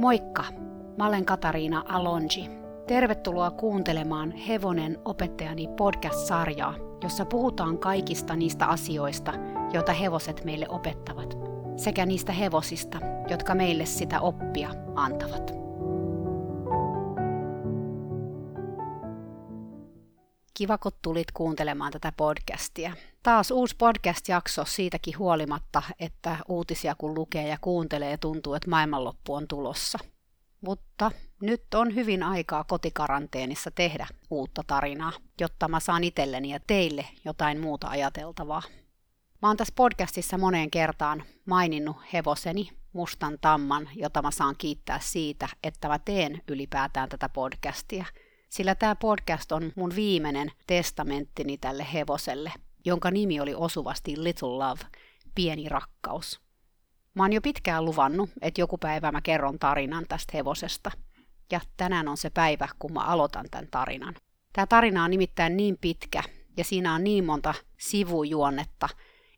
Moikka! Mä olen Katariina Alonji. Tervetuloa kuuntelemaan Hevonen opettajani podcast-sarjaa, jossa puhutaan kaikista niistä asioista, joita hevoset meille opettavat, sekä niistä hevosista, jotka meille sitä oppia antavat. Kiva, kun tulit kuuntelemaan tätä podcastia. Taas uusi podcast-jakso siitäkin huolimatta, että uutisia kun lukee ja kuuntelee, tuntuu, että maailmanloppu on tulossa. Mutta nyt on hyvin aikaa kotikaranteenissa tehdä uutta tarinaa, jotta mä saan itselleni ja teille jotain muuta ajateltavaa. Mä oon tässä podcastissa moneen kertaan maininnut hevoseni, mustan tamman, jota mä saan kiittää siitä, että mä teen ylipäätään tätä podcastia – sillä tämä podcast on mun viimeinen testamenttini tälle hevoselle, jonka nimi oli osuvasti Little Love, pieni rakkaus. Mä oon jo pitkään luvannut, että joku päivä mä kerron tarinan tästä hevosesta. Ja tänään on se päivä, kun mä aloitan tämän tarinan. Tämä tarina on nimittäin niin pitkä ja siinä on niin monta sivujuonnetta,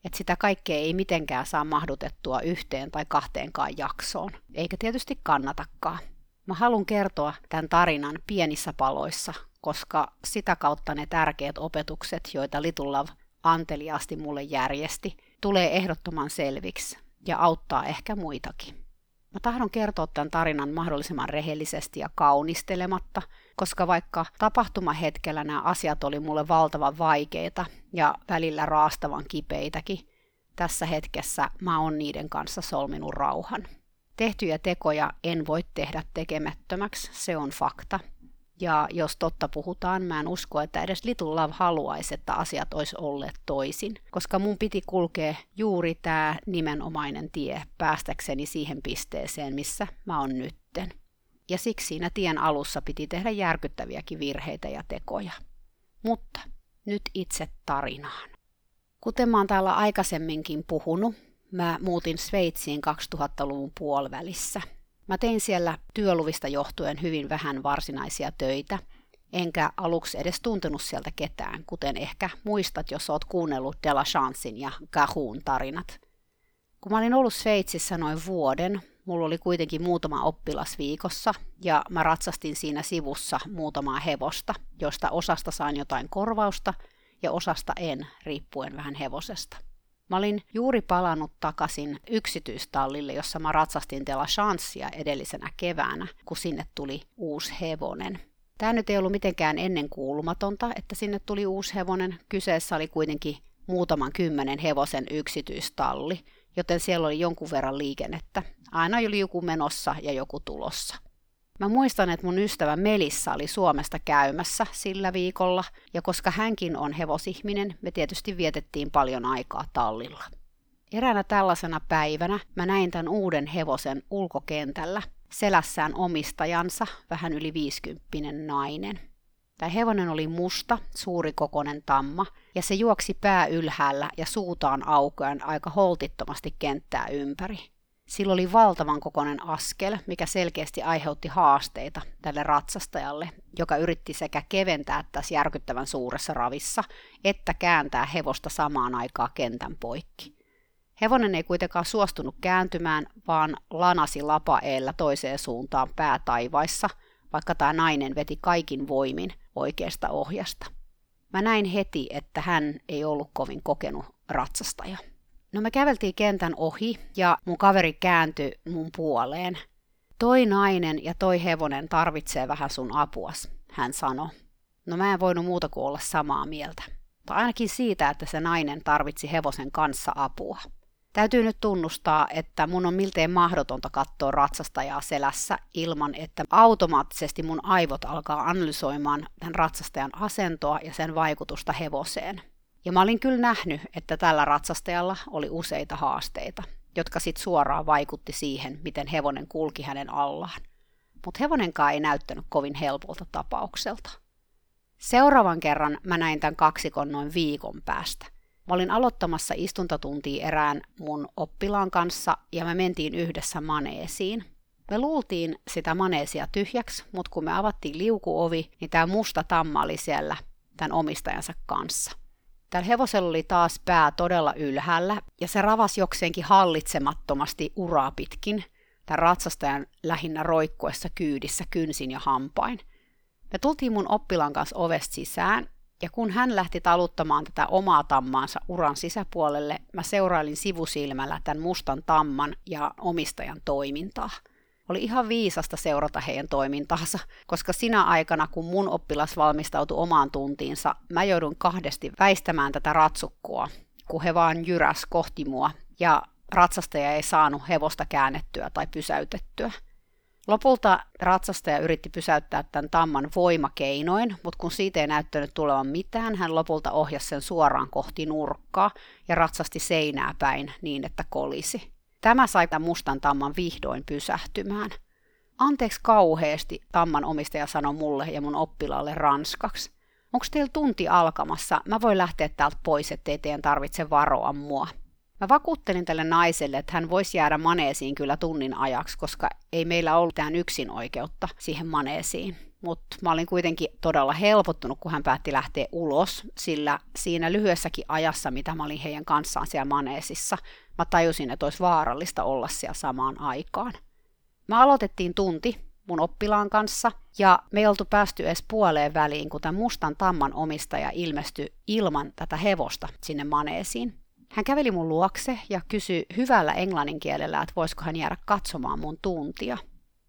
että sitä kaikkea ei mitenkään saa mahdutettua yhteen tai kahteenkaan jaksoon, eikä tietysti kannatakaan. Mä haluan kertoa tämän tarinan pienissä paloissa, koska sitä kautta ne tärkeät opetukset, joita Little Love anteliaasti mulle järjesti, tulee ehdottoman selviksi ja auttaa ehkä muitakin. Mä tahdon kertoa tämän tarinan mahdollisimman rehellisesti ja kaunistelematta, koska vaikka tapahtumahetkellä nämä asiat oli mulle valtavan vaikeita ja välillä raastavan kipeitäkin, tässä hetkessä mä oon niiden kanssa solminut rauhan. Tehtyjä tekoja en voi tehdä tekemättömäksi, se on fakta. Ja jos totta puhutaan, mä en usko, että edes Little Love haluaisi, että asiat olisi olleet toisin, koska mun piti kulkea juuri tämä nimenomainen tie päästäkseni siihen pisteeseen, missä mä oon nytten. Ja siksi siinä tien alussa piti tehdä järkyttäviäkin virheitä ja tekoja. Mutta nyt itse tarinaan. Kuten mä oon täällä aikaisemminkin puhunut, mä muutin Sveitsiin 2000-luvun puolivälissä. Mä tein siellä työluvista johtuen hyvin vähän varsinaisia töitä, enkä aluksi edes tuntenut sieltä ketään, kuten ehkä muistat, jos oot kuunnellut De La Chancein ja Gahun tarinat. Kun mä olin ollut Sveitsissä noin vuoden, mulla oli kuitenkin muutama oppilas viikossa, ja mä ratsastin siinä sivussa muutamaa hevosta, josta osasta sain jotain korvausta ja osasta en, riippuen vähän hevosesta. Mä olin juuri palannut takaisin yksityistallille, jossa mä ratsastin Tela Chanssia edellisenä keväänä, kun sinne tuli uusi hevonen. Tämä nyt ei ollut mitenkään ennen kuulumatonta, että sinne tuli uusi hevonen. Kyseessä oli kuitenkin muutaman kymmenen hevosen yksityistalli, joten siellä oli jonkun verran liikennettä. Aina oli joku menossa ja joku tulossa. Mä muistan, että mun ystävä Melissa oli Suomesta käymässä sillä viikolla, ja koska hänkin on hevosihminen, me tietysti vietettiin paljon aikaa tallilla. Eräänä tällaisena päivänä mä näin tämän uuden hevosen ulkokentällä, selässään omistajansa, vähän yli viisikymppinen nainen. Tämä hevonen oli musta, suurikokonen tamma, ja se juoksi pää ylhäällä ja suutaan aukoen aika holtittomasti kenttää ympäri. Sillä oli valtavan kokoinen askel, mikä selkeästi aiheutti haasteita tälle ratsastajalle, joka yritti sekä keventää tässä järkyttävän suuressa ravissa, että kääntää hevosta samaan aikaan kentän poikki. Hevonen ei kuitenkaan suostunut kääntymään, vaan lanasi lapaeellä toiseen suuntaan päätaivaissa, vaikka tämä nainen veti kaikin voimin oikeasta ohjasta. Mä näin heti, että hän ei ollut kovin kokenut ratsastaja. No me käveltiin kentän ohi ja mun kaveri kääntyi mun puoleen. Toi nainen ja toi hevonen tarvitsee vähän sun apuas, hän sanoi. No mä en voinut muuta kuin olla samaa mieltä. Tai ainakin siitä, että se nainen tarvitsi hevosen kanssa apua. Täytyy nyt tunnustaa, että mun on miltei mahdotonta katsoa ratsastajaa selässä ilman, että automaattisesti mun aivot alkaa analysoimaan tämän ratsastajan asentoa ja sen vaikutusta hevoseen – ja mä olin kyllä nähnyt, että tällä ratsastajalla oli useita haasteita, jotka sitten suoraan vaikutti siihen, miten hevonen kulki hänen allaan. Mutta hevonenkaan ei näyttänyt kovin helpolta tapaukselta. Seuraavan kerran mä näin tämän kaksikon noin viikon päästä. Mä olin aloittamassa istuntotuntia erään mun oppilaan kanssa ja me mentiin yhdessä maneesiin. Me luultiin sitä maneesia tyhjäksi, mutta kun me avattiin liukuovi, niin tämä musta tamma oli siellä tämän omistajansa kanssa. Tällä hevosella oli taas pää todella ylhäällä ja se ravasi jokseenkin hallitsemattomasti uraa pitkin, tämän ratsastajan lähinnä roikkuessa kyydissä kynsin ja hampain. Me tultiin mun oppilaan kanssa ovesta sisään, ja kun hän lähti taluttamaan tätä omaa tammaansa uran sisäpuolelle, mä seurailin sivusilmällä tämän mustan tamman ja omistajan toimintaa. Oli ihan viisasta seurata heidän toimintaansa, koska sinä aikana, kun mun oppilas valmistautui omaan tuntiinsa, mä joudun kahdesti väistämään tätä ratsukkua, kun he vaan jyräs kohti mua, ja ratsastaja ei saanut hevosta käännettyä tai pysäytettyä. Lopulta ratsastaja yritti pysäyttää tämän tamman voimakeinoin, mutta kun siitä ei näyttänyt tulevan mitään, hän lopulta ohjasi sen suoraan kohti nurkkaa ja ratsasti seinää päin niin, että kolisi. Tämä sai tämän mustan tamman vihdoin pysähtymään. Anteeksi kauheasti, tamman omistaja sanoi mulle ja mun oppilaalle ranskaksi. Onko teillä tunti alkamassa? Mä voin lähteä täältä pois, ettei teidän tarvitse varoa mua. Mä vakuuttelin tälle naiselle, että hän voisi jäädä maneesiin kyllä tunnin ajaksi, koska ei meillä ollut mitään yksin oikeutta siihen maneesiin. Mutta mä olin kuitenkin todella helpottunut, kun hän päätti lähteä ulos, sillä siinä lyhyessäkin ajassa, mitä mä olin heidän kanssaan siellä maneesissa, mä tajusin, että olisi vaarallista olla siellä samaan aikaan. Mä aloitettiin tunti mun oppilaan kanssa, ja me ei oltu päästy edes puoleen väliin, kun tämän mustan tamman omistaja ilmestyi ilman tätä hevosta sinne maneesiin. Hän käveli mun luokse ja kysyi hyvällä englannin kielellä, että voisiko hän jäädä katsomaan mun tuntia.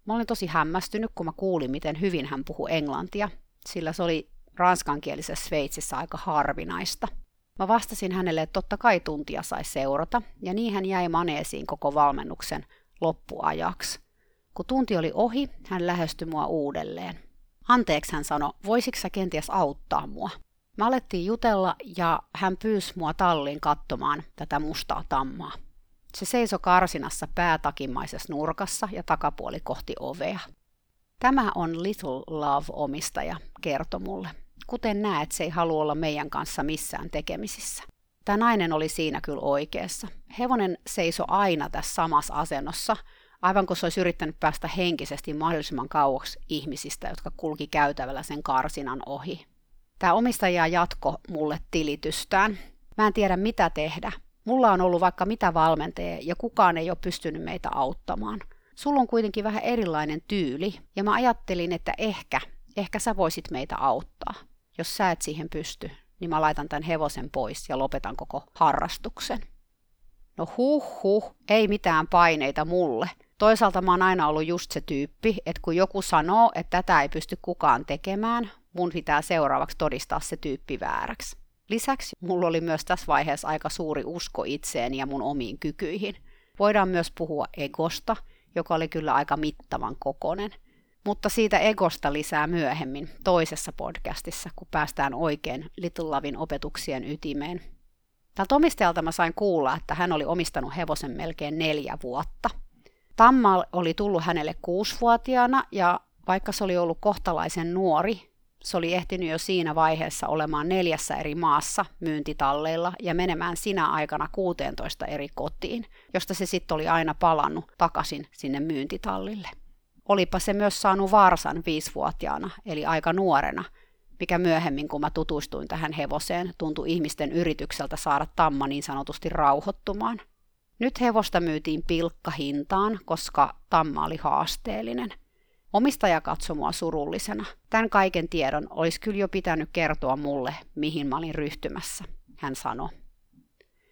Mä olin tosi hämmästynyt, kun mä kuulin, miten hyvin hän puhui englantia, sillä se oli ranskankielisessä Sveitsissä aika harvinaista. Mä vastasin hänelle, että totta kai tuntia sai seurata, ja niin hän jäi maneesiin koko valmennuksen loppuajaksi. Kun tunti oli ohi, hän lähestyi mua uudelleen. Anteeksi, hän sanoi, voisitko sä kenties auttaa mua? Me alettiin jutella ja hän pyysi mua talliin katsomaan tätä mustaa tammaa. Se seisoi karsinassa päätakimaisessa nurkassa ja takapuoli kohti ovea. Tämä on Little Love-omistaja, kertoi mulle. Kuten näet, se ei halua olla meidän kanssa missään tekemisissä. Tämä nainen oli siinä kyllä oikeassa. Hevonen seisoi aina tässä samassa asennossa, aivan kuin se olisi yrittänyt päästä henkisesti mahdollisimman kauaksi ihmisistä, jotka kulki käytävällä sen karsinan ohi. Tämä omistaja jatko mulle tilitystään. Mä en tiedä mitä tehdä. Mulla on ollut vaikka mitä valmentajia ja kukaan ei ole pystynyt meitä auttamaan. Sulla on kuitenkin vähän erilainen tyyli ja mä ajattelin, että ehkä, ehkä sä voisit meitä auttaa. Jos sä et siihen pysty, niin mä laitan tämän hevosen pois ja lopetan koko harrastuksen. No huh huh, ei mitään paineita mulle. Toisaalta mä oon aina ollut just se tyyppi, että kun joku sanoo, että tätä ei pysty kukaan tekemään, mun pitää seuraavaksi todistaa se tyyppi vääräksi. Lisäksi mulla oli myös tässä vaiheessa aika suuri usko itseeni ja mun omiin kykyihin. Voidaan myös puhua egosta, joka oli kyllä aika mittavan kokonen. Mutta siitä egosta lisää myöhemmin toisessa podcastissa, kun päästään oikein Little Lavin opetuksien ytimeen. Tältä omistajalta mä sain kuulla, että hän oli omistanut hevosen melkein neljä vuotta. Tamma oli tullut hänelle kuusivuotiaana ja vaikka se oli ollut kohtalaisen nuori, se oli ehtinyt jo siinä vaiheessa olemaan neljässä eri maassa myyntitalleilla ja menemään sinä aikana 16 eri kotiin, josta se sitten oli aina palannut takaisin sinne myyntitallille. Olipa se myös saanut varsan viisivuotiaana, eli aika nuorena, mikä myöhemmin, kun mä tutustuin tähän hevoseen, tuntui ihmisten yritykseltä saada tamma niin sanotusti rauhoittumaan. Nyt hevosta myytiin pilkkahintaan, koska tamma oli haasteellinen – Omistaja katsoi mua surullisena. Tämän kaiken tiedon olisi kyllä jo pitänyt kertoa mulle, mihin mä olin ryhtymässä, hän sanoi.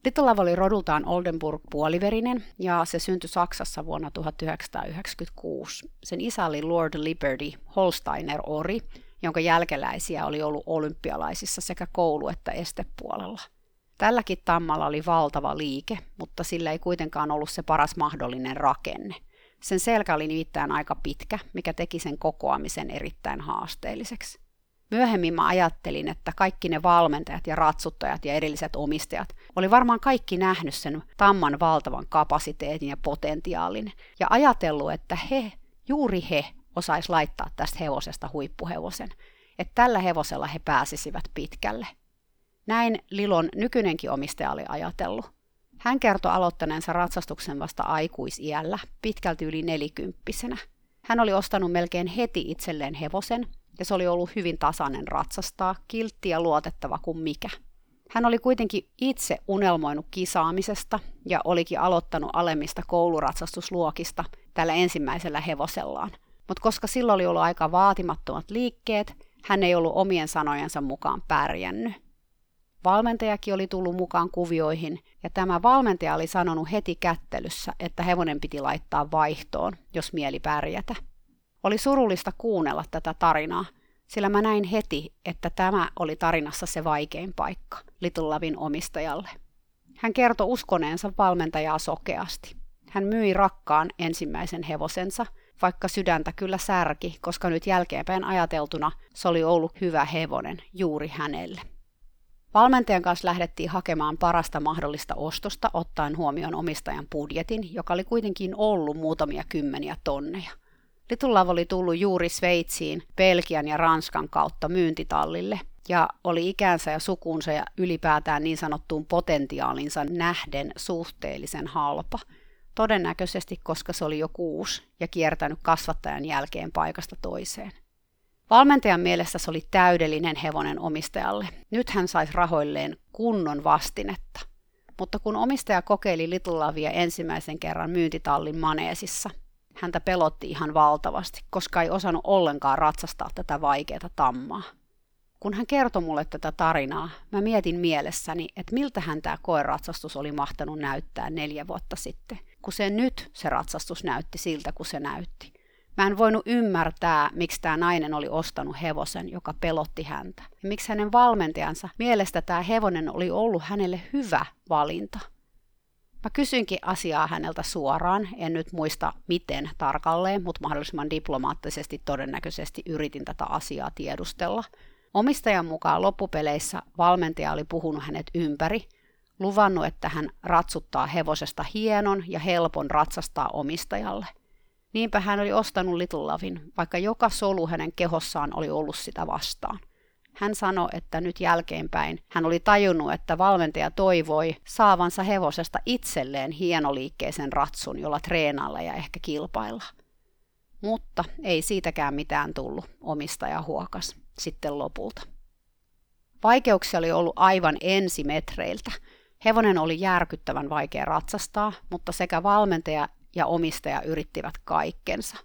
Little Love oli rodultaan Oldenburg puoliverinen ja se syntyi Saksassa vuonna 1996. Sen isä oli Lord Liberty Holsteiner Ori, jonka jälkeläisiä oli ollut olympialaisissa sekä koulu- että estepuolella. Tälläkin tammalla oli valtava liike, mutta sillä ei kuitenkaan ollut se paras mahdollinen rakenne – sen selkä oli nimittäin aika pitkä, mikä teki sen kokoamisen erittäin haasteelliseksi. Myöhemmin mä ajattelin, että kaikki ne valmentajat ja ratsuttajat ja erilliset omistajat oli varmaan kaikki nähnyt sen tamman valtavan kapasiteetin ja potentiaalin ja ajatellut, että he, juuri he, osais laittaa tästä hevosesta huippuhevosen, että tällä hevosella he pääsisivät pitkälle. Näin Lilon nykyinenkin omistaja oli ajatellut. Hän kertoi aloittaneensa ratsastuksen vasta aikuisiällä, pitkälti yli nelikymppisenä. Hän oli ostanut melkein heti itselleen hevosen, ja se oli ollut hyvin tasainen ratsastaa, kiltti ja luotettava kuin mikä. Hän oli kuitenkin itse unelmoinut kisaamisesta ja olikin aloittanut alemmista kouluratsastusluokista tällä ensimmäisellä hevosellaan. Mutta koska sillä oli ollut aika vaatimattomat liikkeet, hän ei ollut omien sanojensa mukaan pärjännyt. Valmentajakin oli tullut mukaan kuvioihin, ja tämä valmentaja oli sanonut heti kättelyssä, että hevonen piti laittaa vaihtoon, jos mieli pärjätä. Oli surullista kuunnella tätä tarinaa, sillä mä näin heti, että tämä oli tarinassa se vaikein paikka Little Lavin omistajalle. Hän kertoi uskoneensa valmentajaa sokeasti. Hän myi rakkaan ensimmäisen hevosensa, vaikka sydäntä kyllä särki, koska nyt jälkeenpäin ajateltuna se oli ollut hyvä hevonen juuri hänelle. Valmentajan kanssa lähdettiin hakemaan parasta mahdollista ostosta ottaen huomioon omistajan budjetin, joka oli kuitenkin ollut muutamia kymmeniä tonneja. Litullav oli tullut juuri Sveitsiin, Belgian ja Ranskan kautta myyntitallille ja oli ikänsä ja sukunsa ja ylipäätään niin sanottuun potentiaalinsa nähden suhteellisen halpa. Todennäköisesti, koska se oli jo kuusi ja kiertänyt kasvattajan jälkeen paikasta toiseen. Valmentajan mielestä se oli täydellinen hevonen omistajalle. Nyt hän saisi rahoilleen kunnon vastinetta. Mutta kun omistaja kokeili Litulavia ensimmäisen kerran myyntitallin maneesissa, häntä pelotti ihan valtavasti, koska ei osannut ollenkaan ratsastaa tätä vaikeaa tammaa. Kun hän kertoi mulle tätä tarinaa, mä mietin mielessäni, että miltä hän tämä koeratsastus oli mahtanut näyttää neljä vuotta sitten, kun se nyt se ratsastus näytti siltä, kun se näytti. Mä en voinut ymmärtää, miksi tämä nainen oli ostanut hevosen, joka pelotti häntä. Ja miksi hänen valmentajansa mielestä tämä hevonen oli ollut hänelle hyvä valinta. Mä kysyinkin asiaa häneltä suoraan, en nyt muista miten tarkalleen, mutta mahdollisimman diplomaattisesti todennäköisesti yritin tätä asiaa tiedustella. Omistajan mukaan loppupeleissä valmentaja oli puhunut hänet ympäri, luvannut, että hän ratsuttaa hevosesta hienon ja helpon ratsastaa omistajalle – Niinpä hän oli ostanut Little Lovin, vaikka joka solu hänen kehossaan oli ollut sitä vastaan. Hän sanoi, että nyt jälkeenpäin hän oli tajunnut, että valmentaja toivoi saavansa hevosesta itselleen hienoliikkeisen ratsun, jolla treenailla ja ehkä kilpailla. Mutta ei siitäkään mitään tullut, omistaja huokas sitten lopulta. Vaikeuksia oli ollut aivan ensimetreiltä. Hevonen oli järkyttävän vaikea ratsastaa, mutta sekä valmentaja ja omistaja yrittivät kaikkensa.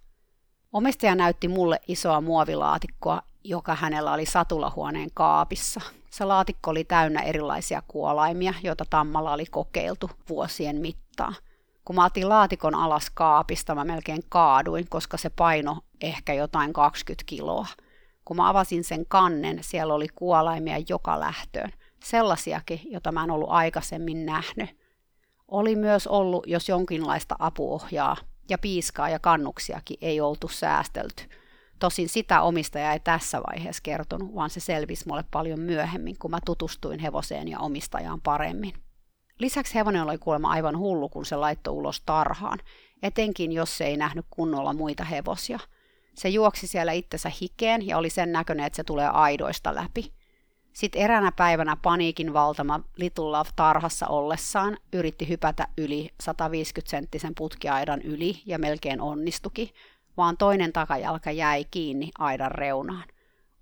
Omistaja näytti mulle isoa muovilaatikkoa, joka hänellä oli satulahuoneen kaapissa. Se laatikko oli täynnä erilaisia kuolaimia, joita Tammalla oli kokeiltu vuosien mittaan. Kun mä otin laatikon alas kaapista, mä melkein kaaduin, koska se paino ehkä jotain 20 kiloa. Kun mä avasin sen kannen, siellä oli kuolaimia joka lähtöön. Sellaisiakin, joita mä en ollut aikaisemmin nähnyt. Oli myös ollut, jos jonkinlaista apuohjaa ja piiskaa ja kannuksiakin ei oltu säästelty. Tosin sitä omistaja ei tässä vaiheessa kertonut, vaan se selvisi mulle paljon myöhemmin, kun mä tutustuin hevoseen ja omistajaan paremmin. Lisäksi hevonen oli kuulemma aivan hullu, kun se laittoi ulos tarhaan, etenkin jos se ei nähnyt kunnolla muita hevosia. Se juoksi siellä itsensä hikeen ja oli sen näköinen, että se tulee aidoista läpi. Sitten eräänä päivänä paniikin valtama Little Love tarhassa ollessaan yritti hypätä yli 150-senttisen putkiaidan yli ja melkein onnistuki, vaan toinen takajalka jäi kiinni aidan reunaan.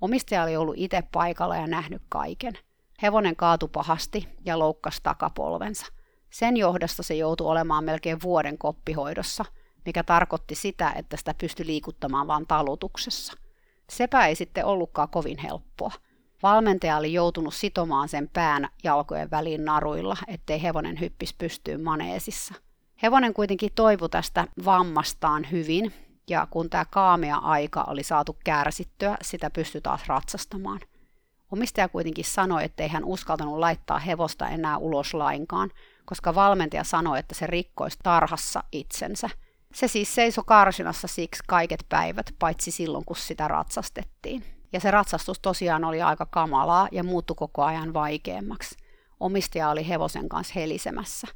Omistaja oli ollut itse paikalla ja nähnyt kaiken. Hevonen kaatui pahasti ja loukkasi takapolvensa. Sen johdosta se joutui olemaan melkein vuoden koppihoidossa, mikä tarkoitti sitä, että sitä pystyi liikuttamaan vain talutuksessa. Sepä ei sitten ollutkaan kovin helppoa. Valmentaja oli joutunut sitomaan sen pään jalkojen väliin naruilla, ettei hevonen hyppis pystyyn maneesissa. Hevonen kuitenkin toivui tästä vammastaan hyvin, ja kun tämä kaamea aika oli saatu kärsittyä, sitä pystyi taas ratsastamaan. Omistaja kuitenkin sanoi, ettei hän uskaltanut laittaa hevosta enää ulos lainkaan, koska valmentaja sanoi, että se rikkoisi tarhassa itsensä. Se siis seisoi karsinassa siksi kaiket päivät, paitsi silloin kun sitä ratsastettiin. Ja se ratsastus tosiaan oli aika kamalaa ja muuttui koko ajan vaikeammaksi. Omistaja oli hevosen kanssa helisemässä.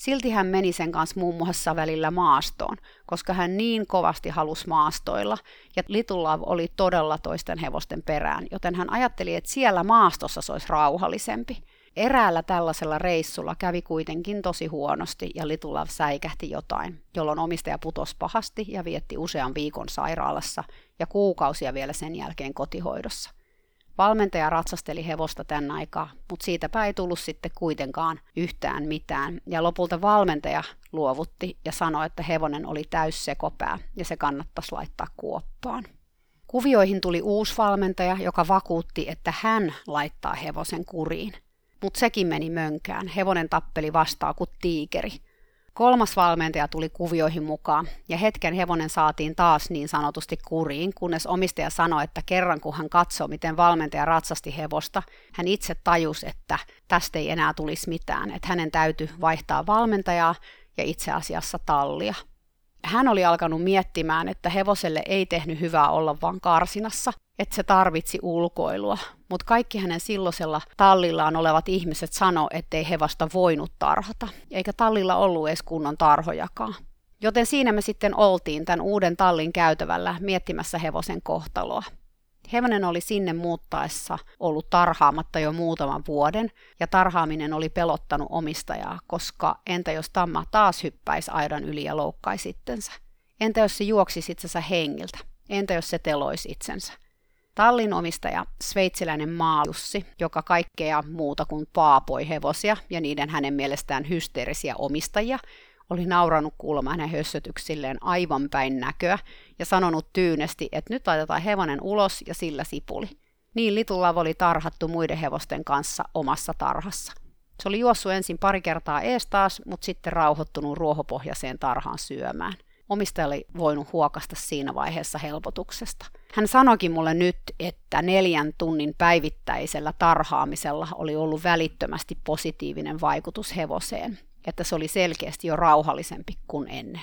Silti hän meni sen kanssa muun muassa välillä maastoon, koska hän niin kovasti halusi maastoilla, ja Little Love oli todella toisten hevosten perään, joten hän ajatteli, että siellä maastossa se olisi rauhallisempi. Eräällä tällaisella reissulla kävi kuitenkin tosi huonosti ja Little säikähti jotain, jolloin omistaja putosi pahasti ja vietti usean viikon sairaalassa ja kuukausia vielä sen jälkeen kotihoidossa. Valmentaja ratsasteli hevosta tämän aikaa, mutta siitäpä ei tullut sitten kuitenkaan yhtään mitään. Ja lopulta valmentaja luovutti ja sanoi, että hevonen oli täys sekopää ja se kannattaisi laittaa kuoppaan. Kuvioihin tuli uusi valmentaja, joka vakuutti, että hän laittaa hevosen kuriin. Mutta sekin meni mönkään. Hevonen tappeli vastaan kuin tiikeri. Kolmas valmentaja tuli kuvioihin mukaan ja hetken hevonen saatiin taas niin sanotusti kuriin, kunnes omistaja sanoi, että kerran kun hän katsoi, miten valmentaja ratsasti hevosta, hän itse tajusi, että tästä ei enää tulisi mitään, että hänen täytyy vaihtaa valmentajaa ja itse asiassa tallia. Hän oli alkanut miettimään, että hevoselle ei tehnyt hyvää olla vaan karsinassa, että se tarvitsi ulkoilua. Mutta kaikki hänen silloisella tallillaan olevat ihmiset sano, ettei hevosta voinut tarhata, eikä tallilla ollut edes kunnon tarhojakaan. Joten siinä me sitten oltiin tämän uuden tallin käytävällä miettimässä hevosen kohtaloa. Hevonen oli sinne muuttaessa ollut tarhaamatta jo muutaman vuoden, ja tarhaaminen oli pelottanut omistajaa, koska entä jos tamma taas hyppäisi aidan yli ja loukkaisi itsensä? Entä jos se juoksisi itsensä hengiltä? Entä jos se teloisi itsensä? Tallin omistaja, sveitsiläinen Maalussi, joka kaikkea muuta kuin paapoi hevosia ja niiden hänen mielestään hysteerisiä omistajia, oli nauranut kuulemaan hänen hössötyksilleen aivan päin näköä ja sanonut tyynesti, että nyt laitetaan hevonen ulos ja sillä sipuli. Niin Litullav oli tarhattu muiden hevosten kanssa omassa tarhassa. Se oli juossut ensin pari kertaa ees taas, mutta sitten rauhoittunut ruohopohjaiseen tarhaan syömään. Omistaja oli voinut huokasta siinä vaiheessa helpotuksesta. Hän sanoikin mulle nyt, että neljän tunnin päivittäisellä tarhaamisella oli ollut välittömästi positiivinen vaikutus hevoseen että se oli selkeästi jo rauhallisempi kuin ennen.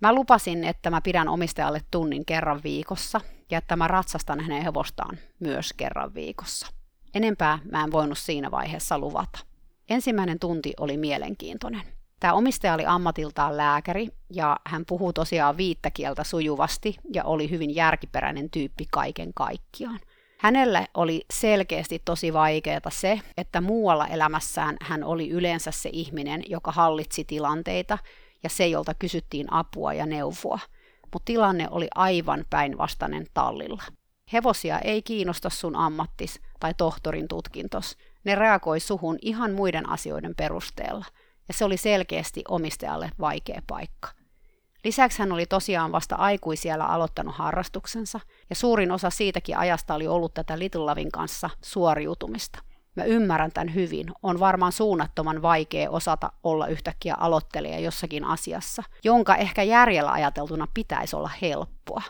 Mä lupasin, että mä pidän omistajalle tunnin kerran viikossa ja että mä ratsastan hänen hevostaan myös kerran viikossa. Enempää mä en voinut siinä vaiheessa luvata. Ensimmäinen tunti oli mielenkiintoinen. Tämä omistaja oli ammatiltaan lääkäri ja hän puhuu tosiaan viittä kieltä sujuvasti ja oli hyvin järkiperäinen tyyppi kaiken kaikkiaan. Hänelle oli selkeästi tosi vaikeaa se, että muualla elämässään hän oli yleensä se ihminen, joka hallitsi tilanteita ja se, jolta kysyttiin apua ja neuvoa. Mutta tilanne oli aivan päinvastainen tallilla. Hevosia ei kiinnosta sun ammattis tai tohtorin tutkintos. Ne reagoi suhun ihan muiden asioiden perusteella. Ja se oli selkeästi omistajalle vaikea paikka. Lisäksi hän oli tosiaan vasta aikuisiellä aloittanut harrastuksensa, ja suurin osa siitäkin ajasta oli ollut tätä Little Lavin kanssa suoriutumista. Mä ymmärrän tämän hyvin. On varmaan suunnattoman vaikea osata olla yhtäkkiä aloittelija jossakin asiassa, jonka ehkä järjellä ajateltuna pitäisi olla helppoa.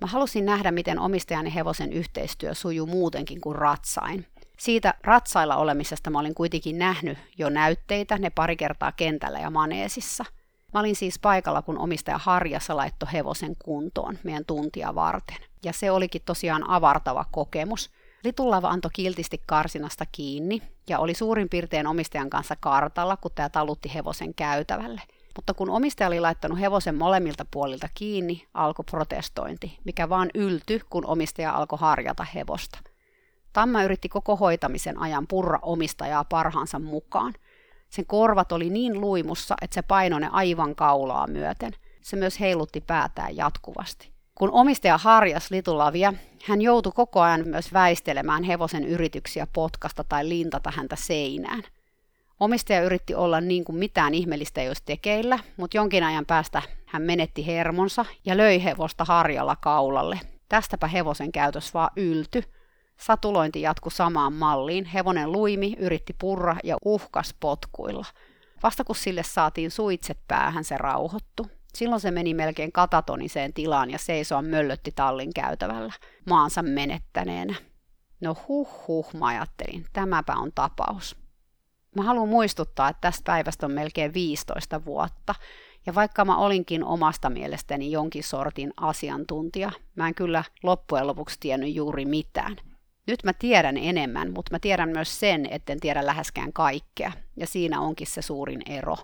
Mä halusin nähdä, miten omistajani hevosen yhteistyö sujuu muutenkin kuin ratsain. Siitä ratsailla olemisesta mä olin kuitenkin nähnyt jo näytteitä, ne pari kertaa kentällä ja maneesissa – Mä olin siis paikalla, kun omistaja Harjassa laittoi hevosen kuntoon meidän tuntia varten. Ja se olikin tosiaan avartava kokemus. Litullava antoi kiltisti karsinasta kiinni ja oli suurin piirtein omistajan kanssa kartalla, kun tämä talutti hevosen käytävälle. Mutta kun omistaja oli laittanut hevosen molemmilta puolilta kiinni, alkoi protestointi, mikä vaan ylty, kun omistaja alkoi harjata hevosta. Tamma yritti koko hoitamisen ajan purra omistajaa parhaansa mukaan – sen korvat oli niin luimussa, että se painoi ne aivan kaulaa myöten. Se myös heilutti päätään jatkuvasti. Kun omistaja harjas litulavia, hän joutui koko ajan myös väistelemään hevosen yrityksiä potkasta tai lintata häntä seinään. Omistaja yritti olla niin kuin mitään ihmeellistä ei olisi tekeillä, mutta jonkin ajan päästä hän menetti hermonsa ja löi hevosta harjalla kaulalle. Tästäpä hevosen käytös vaan ylty – Satulointi jatkui samaan malliin. Hevonen luimi, yritti purra ja uhkas potkuilla. Vasta kun sille saatiin suitset päähän, se rauhoittu. Silloin se meni melkein katatoniseen tilaan ja seisoa möllötti tallin käytävällä, maansa menettäneenä. No huh huh, mä ajattelin, tämäpä on tapaus. Mä haluan muistuttaa, että tästä päivästä on melkein 15 vuotta, ja vaikka mä olinkin omasta mielestäni jonkin sortin asiantuntija, mä en kyllä loppujen lopuksi tiennyt juuri mitään. Nyt mä tiedän enemmän, mutta mä tiedän myös sen, etten tiedä läheskään kaikkea, ja siinä onkin se suurin ero.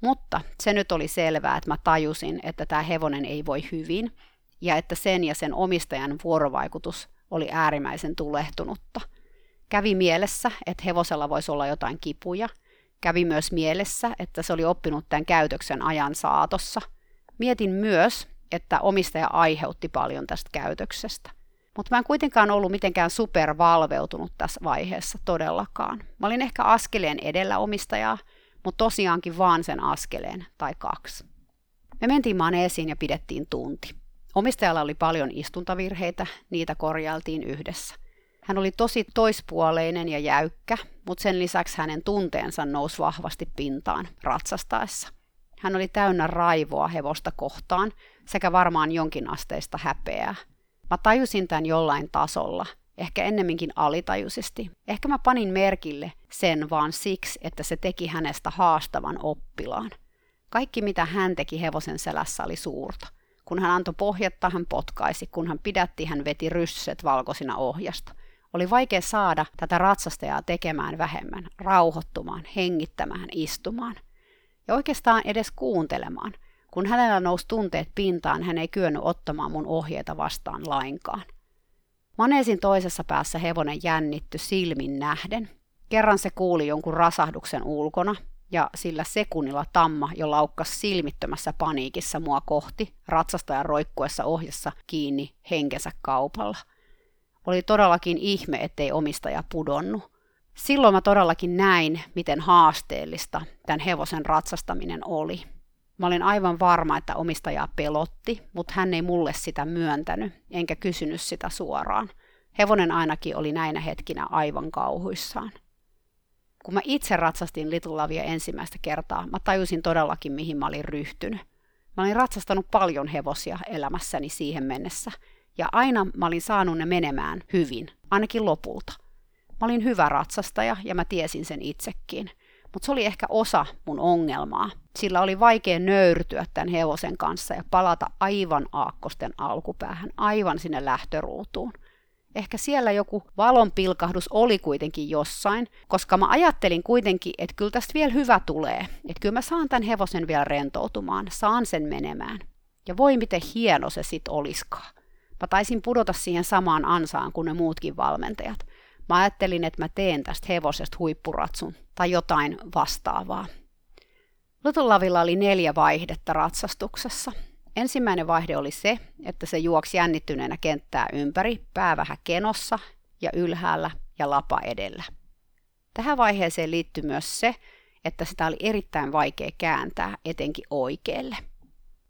Mutta se nyt oli selvää, että mä tajusin, että tämä hevonen ei voi hyvin, ja että sen ja sen omistajan vuorovaikutus oli äärimmäisen tulehtunutta. Kävi mielessä, että hevosella voisi olla jotain kipuja. Kävi myös mielessä, että se oli oppinut tämän käytöksen ajan saatossa. Mietin myös, että omistaja aiheutti paljon tästä käytöksestä. Mutta mä en kuitenkaan ollut mitenkään supervalveutunut tässä vaiheessa todellakaan. Mä olin ehkä askeleen edellä omistajaa, mutta tosiaankin vaan sen askeleen tai kaksi. Me mentiin maneesiin ja pidettiin tunti. Omistajalla oli paljon istuntavirheitä, niitä korjailtiin yhdessä. Hän oli tosi toispuoleinen ja jäykkä, mutta sen lisäksi hänen tunteensa nousi vahvasti pintaan ratsastaessa. Hän oli täynnä raivoa hevosta kohtaan sekä varmaan jonkin asteista häpeää. Mä tajusin tämän jollain tasolla, ehkä ennemminkin alitajuisesti. Ehkä mä panin merkille sen vaan siksi, että se teki hänestä haastavan oppilaan. Kaikki mitä hän teki hevosen selässä oli suurta. Kun hän antoi pohjatta, hän potkaisi. Kun hän pidätti, hän veti rysset valkoisina ohjasta. Oli vaikea saada tätä ratsastajaa tekemään vähemmän, rauhoittumaan, hengittämään, istumaan. Ja oikeastaan edes kuuntelemaan. Kun hänellä nousi tunteet pintaan, hän ei kyennyt ottamaan mun ohjeita vastaan lainkaan. Maneesin toisessa päässä hevonen jännitty silmin nähden. Kerran se kuuli jonkun rasahduksen ulkona, ja sillä sekunnilla tamma jo laukkas silmittömässä paniikissa mua kohti, ratsastajan roikkuessa ohjassa kiinni henkensä kaupalla. Oli todellakin ihme, ettei omistaja pudonnut. Silloin mä todellakin näin, miten haasteellista tämän hevosen ratsastaminen oli. Mä olin aivan varma, että omistajaa pelotti, mutta hän ei mulle sitä myöntänyt, enkä kysynyt sitä suoraan. Hevonen ainakin oli näinä hetkinä aivan kauhuissaan. Kun mä itse ratsastin Little Lavia ensimmäistä kertaa, mä tajusin todellakin, mihin mä olin ryhtynyt. Mä olin ratsastanut paljon hevosia elämässäni siihen mennessä, ja aina mä olin saanut ne menemään hyvin, ainakin lopulta. Mä olin hyvä ratsastaja ja mä tiesin sen itsekin. Mutta se oli ehkä osa mun ongelmaa. Sillä oli vaikea nöyrtyä tämän hevosen kanssa ja palata aivan aakkosten alkupäähän, aivan sinne lähtöruutuun ehkä siellä joku valonpilkahdus oli kuitenkin jossain, koska mä ajattelin kuitenkin, että kyllä tästä vielä hyvä tulee. Että kyllä mä saan tämän hevosen vielä rentoutumaan, saan sen menemään. Ja voi miten hieno se sit oliskaan. Mä taisin pudota siihen samaan ansaan kuin ne muutkin valmentajat. Mä ajattelin, että mä teen tästä hevosesta huippuratsun tai jotain vastaavaa. Lutulavilla oli neljä vaihdetta ratsastuksessa. Ensimmäinen vaihde oli se, että se juoksi jännittyneenä kenttää ympäri, pää vähän kenossa ja ylhäällä ja lapa edellä. Tähän vaiheeseen liittyi myös se, että sitä oli erittäin vaikea kääntää, etenkin oikealle.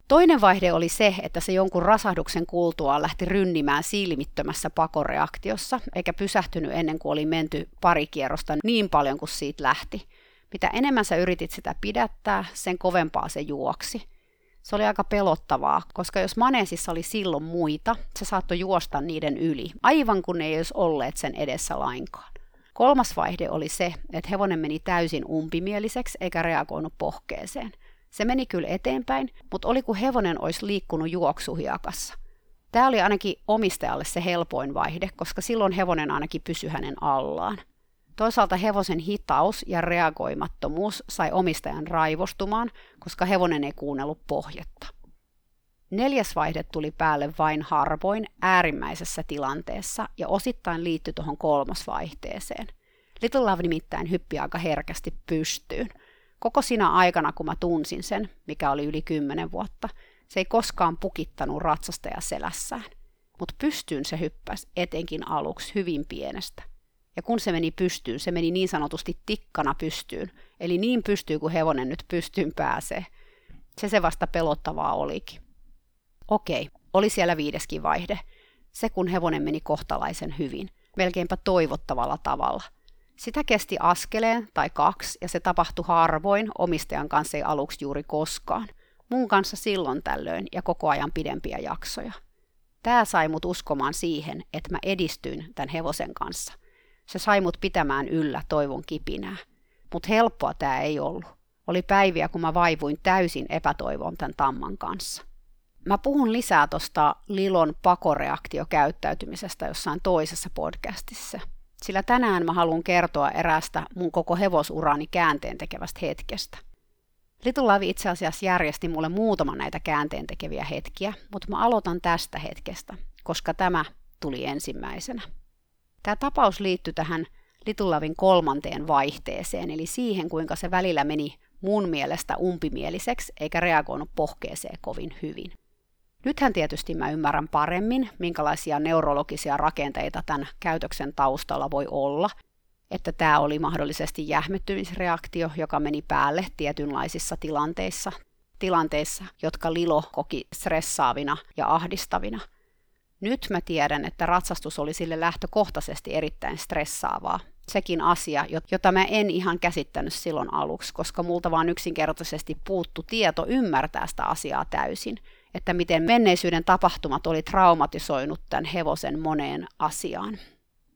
Toinen vaihde oli se, että se jonkun rasahduksen kuultua lähti rynnimään silmittömässä pakoreaktiossa, eikä pysähtynyt ennen kuin oli menty pari kierrosta niin paljon kuin siitä lähti. Mitä enemmän sä yritit sitä pidättää, sen kovempaa se juoksi – se oli aika pelottavaa, koska jos maneesissa oli silloin muita, se saattoi juosta niiden yli, aivan kun ne ei olisi olleet sen edessä lainkaan. Kolmas vaihde oli se, että hevonen meni täysin umpimieliseksi eikä reagoinut pohkeeseen. Se meni kyllä eteenpäin, mutta oli kuin hevonen olisi liikkunut juoksuhiakassa. Tämä oli ainakin omistajalle se helpoin vaihde, koska silloin hevonen ainakin pysyi hänen allaan. Toisaalta hevosen hitaus ja reagoimattomuus sai omistajan raivostumaan, koska hevonen ei kuunnellut pohjetta. Neljäs vaihde tuli päälle vain harvoin äärimmäisessä tilanteessa ja osittain liittyi tuohon kolmosvaihteeseen. Little Love nimittäin hyppi aika herkästi pystyyn. Koko siinä aikana, kun mä tunsin sen, mikä oli yli kymmenen vuotta, se ei koskaan pukittanut ratsastaja selässään. Mutta pystyyn se hyppäsi etenkin aluksi hyvin pienestä – ja kun se meni pystyyn, se meni niin sanotusti tikkana pystyyn. Eli niin pystyy kuin hevonen nyt pystyyn pääsee. Se se vasta pelottavaa olikin. Okei, oli siellä viideskin vaihde. Se kun hevonen meni kohtalaisen hyvin, melkeinpä toivottavalla tavalla. Sitä kesti askeleen tai kaksi ja se tapahtui harvoin, omistajan kanssa ei aluksi juuri koskaan. Mun kanssa silloin tällöin ja koko ajan pidempiä jaksoja. Tämä sai mut uskomaan siihen, että mä edistyin tämän hevosen kanssa – se sai mut pitämään yllä toivon kipinää. Mutta helppoa tämä ei ollut. Oli päiviä, kun mä vaivuin täysin epätoivon tämän tamman kanssa. Mä puhun lisää tuosta Lilon pakoreaktiokäyttäytymisestä jossain toisessa podcastissa. Sillä tänään mä haluan kertoa erästä mun koko hevosurani käänteen tekevästä hetkestä. Little Love itse asiassa järjesti mulle muutaman näitä käänteen tekeviä hetkiä, mutta mä aloitan tästä hetkestä, koska tämä tuli ensimmäisenä. Tämä tapaus liittyi tähän Litulavin kolmanteen vaihteeseen, eli siihen, kuinka se välillä meni mun mielestä umpimieliseksi eikä reagoinut pohkeeseen kovin hyvin. Nythän tietysti mä ymmärrän paremmin, minkälaisia neurologisia rakenteita tämän käytöksen taustalla voi olla, että tämä oli mahdollisesti jähmettymisreaktio, joka meni päälle tietynlaisissa tilanteissa, tilanteissa, jotka Lilo koki stressaavina ja ahdistavina. Nyt mä tiedän, että ratsastus oli sille lähtökohtaisesti erittäin stressaavaa. Sekin asia, jota mä en ihan käsittänyt silloin aluksi, koska multa vaan yksinkertaisesti puuttu tieto ymmärtää sitä asiaa täysin, että miten menneisyyden tapahtumat oli traumatisoinut tämän hevosen moneen asiaan.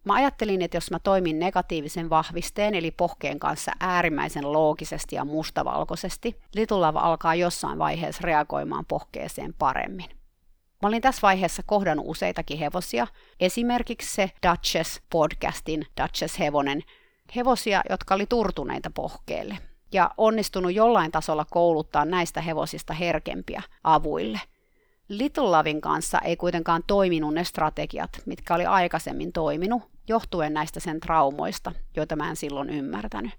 Mä ajattelin, että jos mä toimin negatiivisen vahvisteen eli pohkeen kanssa äärimmäisen loogisesti ja mustavalkoisesti, litulava alkaa jossain vaiheessa reagoimaan pohkeeseen paremmin. Mä olin tässä vaiheessa kohdannut useitakin hevosia, esimerkiksi se Duchess-podcastin Duchess-hevonen, hevosia, jotka oli turtuneita pohkeelle, ja onnistunut jollain tasolla kouluttaa näistä hevosista herkempiä avuille. Little Lavin kanssa ei kuitenkaan toiminut ne strategiat, mitkä oli aikaisemmin toiminut, johtuen näistä sen traumoista, joita mä en silloin ymmärtänyt.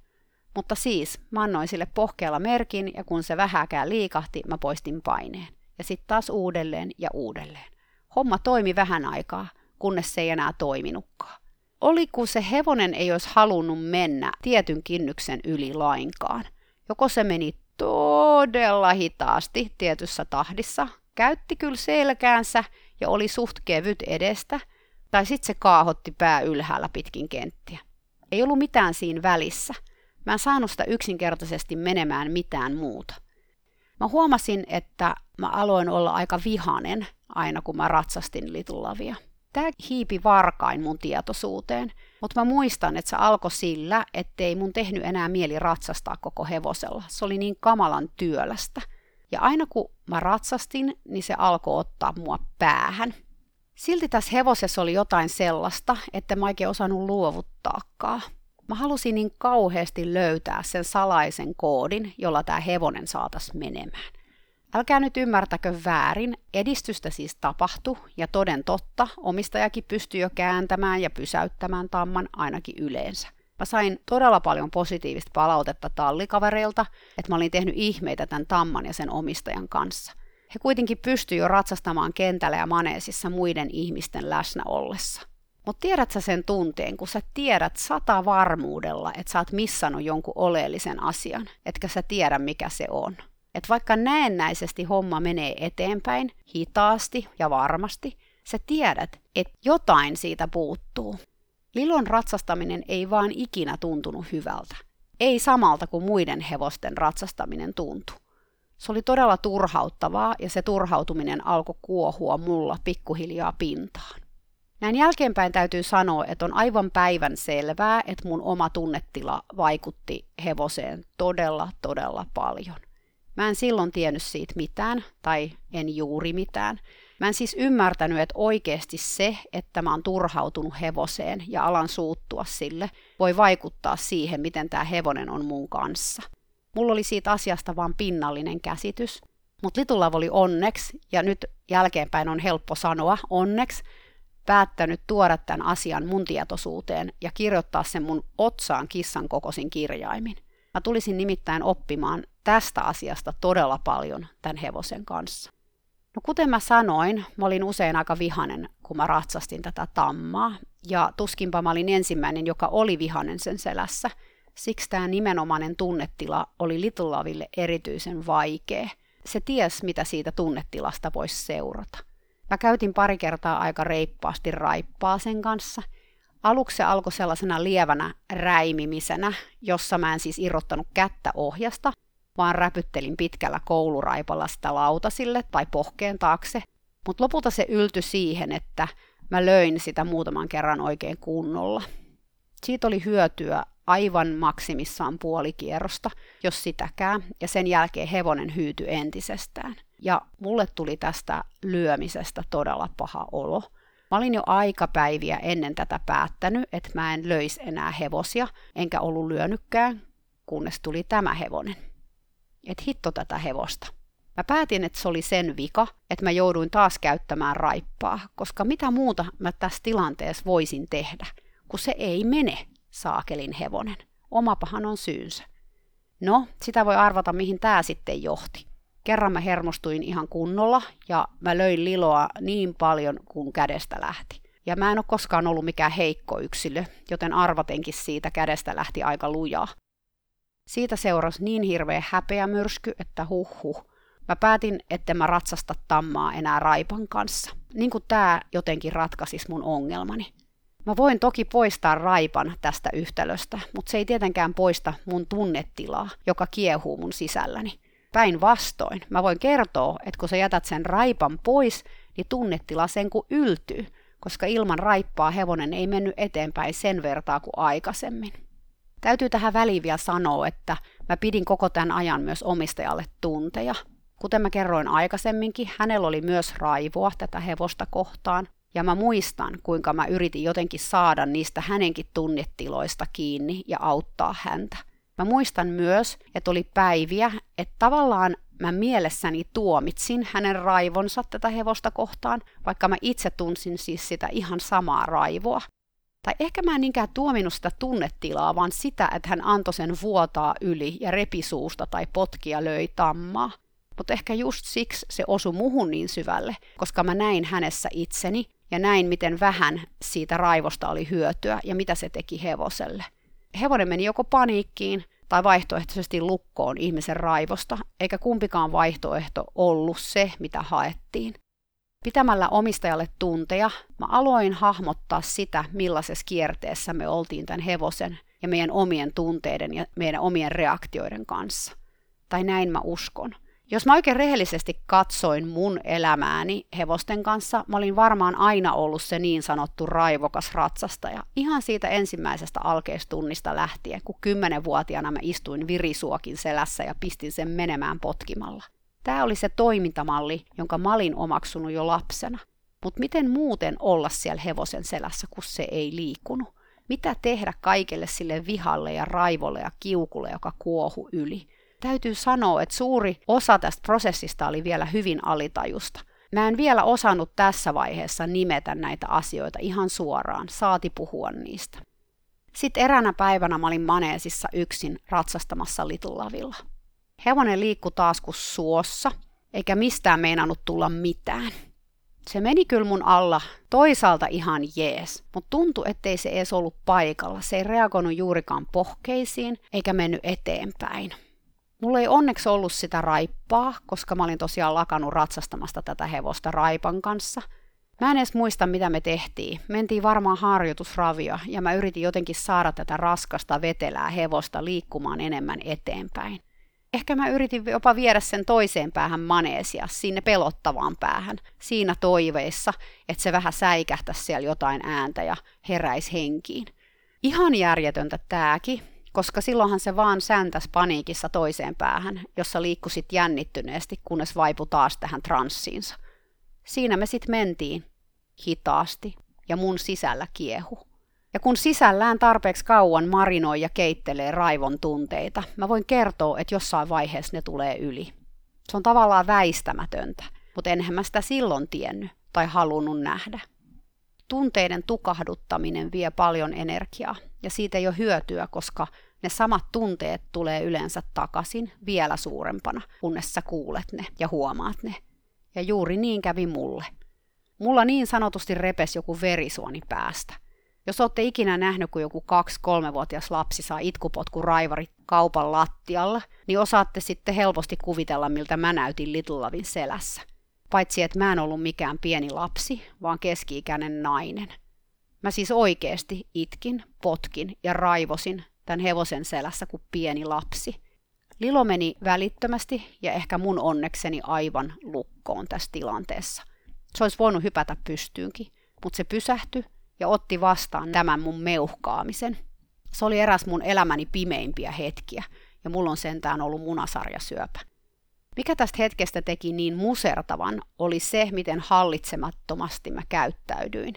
Mutta siis, mä annoin sille pohkeella merkin ja kun se vähäkään liikahti, mä poistin paineen. Ja sitten taas uudelleen ja uudelleen. Homma toimi vähän aikaa, kunnes se ei enää toiminutkaan. Oli kun se hevonen ei olisi halunnut mennä tietyn kynnyksen yli lainkaan. Joko se meni todella hitaasti tietyssä tahdissa, käytti kyllä selkäänsä ja oli suht kevyt edestä, tai sitten se kaahotti pää ylhäällä pitkin kenttiä. Ei ollut mitään siinä välissä. Mä en saanut sitä yksinkertaisesti menemään mitään muuta. Mä huomasin, että mä aloin olla aika vihanen aina kun mä ratsastin litulavia. Tämä hiipi varkain mun tietoisuuteen, mutta mä muistan, että se alkoi sillä, ettei mun tehnyt enää mieli ratsastaa koko hevosella. Se oli niin kamalan työlästä. Ja aina kun mä ratsastin, niin se alkoi ottaa mua päähän. Silti tässä hevosessa oli jotain sellaista, että mä oikein osannut luovuttaakaan. Mä halusin niin kauheasti löytää sen salaisen koodin, jolla tämä hevonen saatas menemään. Älkää nyt ymmärtäkö väärin, edistystä siis tapahtui ja toden totta, omistajakin pystyi jo kääntämään ja pysäyttämään tamman ainakin yleensä. Mä sain todella paljon positiivista palautetta tallikavereilta, että mä olin tehnyt ihmeitä tämän tamman ja sen omistajan kanssa. He kuitenkin pystyivät jo ratsastamaan kentällä ja maneesissa muiden ihmisten läsnä ollessa. Mutta tiedät sä sen tunteen, kun sä tiedät sata varmuudella, että sä oot missannut jonkun oleellisen asian, etkä sä tiedä mikä se on. Että vaikka näennäisesti homma menee eteenpäin, hitaasti ja varmasti, sä tiedät, että jotain siitä puuttuu. Lilon ratsastaminen ei vaan ikinä tuntunut hyvältä. Ei samalta kuin muiden hevosten ratsastaminen tuntui. Se oli todella turhauttavaa ja se turhautuminen alkoi kuohua mulla pikkuhiljaa pintaan. Näin jälkeenpäin täytyy sanoa, että on aivan päivän selvää, että mun oma tunnetila vaikutti hevoseen todella, todella paljon. Mä en silloin tiennyt siitä mitään, tai en juuri mitään. Mä en siis ymmärtänyt, että oikeasti se, että mä oon turhautunut hevoseen ja alan suuttua sille, voi vaikuttaa siihen, miten tämä hevonen on mun kanssa. Mulla oli siitä asiasta vain pinnallinen käsitys, mutta Litulav oli onneksi, ja nyt jälkeenpäin on helppo sanoa onneksi, päättänyt tuoda tämän asian mun tietoisuuteen ja kirjoittaa sen mun otsaan kissan kokoisin kirjaimin. Mä tulisin nimittäin oppimaan tästä asiasta todella paljon tämän hevosen kanssa. No kuten mä sanoin, mä olin usein aika vihanen, kun mä ratsastin tätä tammaa, ja tuskinpa mä olin ensimmäinen, joka oli vihanen sen selässä. Siksi tämä nimenomainen tunnetila oli Little Loville erityisen vaikea. Se ties, mitä siitä tunnetilasta voisi seurata. Mä käytin pari kertaa aika reippaasti raippaa sen kanssa. Aluksi se alkoi sellaisena lievänä räimimisenä, jossa mä en siis irrottanut kättä ohjasta, vaan räpyttelin pitkällä kouluraipalla sitä lautasille tai pohkeen taakse. Mutta lopulta se yltyi siihen, että mä löin sitä muutaman kerran oikein kunnolla. Siitä oli hyötyä aivan maksimissaan puoli kierrosta, jos sitäkään, ja sen jälkeen hevonen hyytyi entisestään. Ja mulle tuli tästä lyömisestä todella paha olo. Mä olin jo aikapäiviä ennen tätä päättänyt, että mä en löis enää hevosia, enkä ollut lyönytkään, kunnes tuli tämä hevonen. Et hitto tätä hevosta. Mä päätin, että se oli sen vika, että mä jouduin taas käyttämään raippaa, koska mitä muuta mä tässä tilanteessa voisin tehdä, kun se ei mene, saakelin hevonen. Omapahan on syynsä. No, sitä voi arvata, mihin tämä sitten johti. Kerran mä hermostuin ihan kunnolla ja mä löin liloa niin paljon kuin kädestä lähti. Ja mä en ole koskaan ollut mikään heikko yksilö, joten arvatenkin siitä kädestä lähti aika lujaa. Siitä seurasi niin hirveä häpeämyrsky, että huh Mä päätin, että mä ratsasta tammaa enää Raipan kanssa. Niin kuin tää jotenkin ratkaisisi mun ongelmani. Mä voin toki poistaa Raipan tästä yhtälöstä, mutta se ei tietenkään poista mun tunnetilaa, joka kiehuu mun sisälläni. Päinvastoin, mä voin kertoa, että kun sä jätät sen Raipan pois, niin tunnetila sen kun yltyy, koska ilman raippaa hevonen ei mennyt eteenpäin sen vertaa kuin aikaisemmin. Täytyy tähän väliin vielä sanoa, että mä pidin koko tämän ajan myös omistajalle tunteja. Kuten mä kerroin aikaisemminkin, hänellä oli myös raivoa tätä hevosta kohtaan, ja mä muistan, kuinka mä yritin jotenkin saada niistä hänenkin tunnetiloista kiinni ja auttaa häntä. Mä muistan myös, että oli päiviä, että tavallaan mä mielessäni tuomitsin hänen raivonsa tätä hevosta kohtaan, vaikka mä itse tunsin siis sitä ihan samaa raivoa. Tai ehkä mä en niinkään tuominut sitä tunnetilaa, vaan sitä, että hän antoi sen vuotaa yli ja repisuusta tai potkia löi tammaa. Mutta ehkä just siksi se osui muhun niin syvälle, koska mä näin hänessä itseni ja näin, miten vähän siitä raivosta oli hyötyä ja mitä se teki hevoselle. Hevonen meni joko paniikkiin tai vaihtoehtoisesti lukkoon ihmisen raivosta, eikä kumpikaan vaihtoehto ollut se, mitä haettiin. Pitämällä omistajalle tunteja, mä aloin hahmottaa sitä, millaisessa kierteessä me oltiin tämän hevosen ja meidän omien tunteiden ja meidän omien reaktioiden kanssa. Tai näin mä uskon. Jos mä oikein rehellisesti katsoin mun elämääni hevosten kanssa, mä olin varmaan aina ollut se niin sanottu raivokas ratsastaja. Ihan siitä ensimmäisestä alkeistunnista lähtien, kun kymmenenvuotiaana mä istuin virisuokin selässä ja pistin sen menemään potkimalla. Tämä oli se toimintamalli, jonka mä olin omaksunut jo lapsena. Mutta miten muuten olla siellä hevosen selässä, kun se ei liikunut? Mitä tehdä kaikelle sille vihalle ja raivolle ja kiukulle, joka kuohu yli? täytyy sanoa, että suuri osa tästä prosessista oli vielä hyvin alitajusta. Mä en vielä osannut tässä vaiheessa nimetä näitä asioita ihan suoraan, saati puhua niistä. Sitten eräänä päivänä mä olin maneesissa yksin ratsastamassa Litulavilla. Hevonen liikkui taas kuin suossa, eikä mistään meinannut tulla mitään. Se meni kyllä mun alla toisaalta ihan jees, mutta tuntui, ettei se edes ollut paikalla. Se ei reagoinut juurikaan pohkeisiin eikä mennyt eteenpäin. Mulla ei onneksi ollut sitä raippaa, koska mä olin tosiaan lakannut ratsastamasta tätä hevosta raipan kanssa. Mä en edes muista, mitä me tehtiin. Mentiin varmaan harjoitusravia ja mä yritin jotenkin saada tätä raskasta vetelää hevosta liikkumaan enemmän eteenpäin. Ehkä mä yritin jopa viedä sen toiseen päähän maneesia, sinne pelottavaan päähän, siinä toiveissa, että se vähän säikähtäisi siellä jotain ääntä ja heräisi henkiin. Ihan järjetöntä tääkin, koska silloinhan se vaan säntäs paniikissa toiseen päähän, jossa liikkusit jännittyneesti, kunnes vaipu taas tähän transsiinsa. Siinä me sitten mentiin, hitaasti, ja mun sisällä kiehu. Ja kun sisällään tarpeeksi kauan marinoi ja keittelee raivon tunteita, mä voin kertoa, että jossain vaiheessa ne tulee yli. Se on tavallaan väistämätöntä, mutta enhän mä sitä silloin tiennyt tai halunnut nähdä. Tunteiden tukahduttaminen vie paljon energiaa ja siitä ei ole hyötyä, koska ne samat tunteet tulee yleensä takaisin vielä suurempana, kunnes sä kuulet ne ja huomaat ne. Ja juuri niin kävi mulle. Mulla niin sanotusti repes joku verisuoni päästä. Jos olette ikinä nähnyt, kun joku 2-3-vuotias lapsi saa itkupotku raivari kaupan lattialla, niin osaatte sitten helposti kuvitella, miltä mä näytin Little Lavin selässä. Paitsi, että mä en ollut mikään pieni lapsi, vaan keski-ikäinen nainen. Mä siis oikeesti itkin, potkin ja raivosin tämän hevosen selässä kuin pieni lapsi. Lilo meni välittömästi ja ehkä mun onnekseni aivan lukkoon tässä tilanteessa. Se olisi voinut hypätä pystyynkin, mutta se pysähtyi ja otti vastaan tämän mun meuhkaamisen. Se oli eräs mun elämäni pimeimpiä hetkiä ja mulla on sentään ollut munasarjasyöpä. Mikä tästä hetkestä teki niin musertavan, oli se, miten hallitsemattomasti mä käyttäydyin.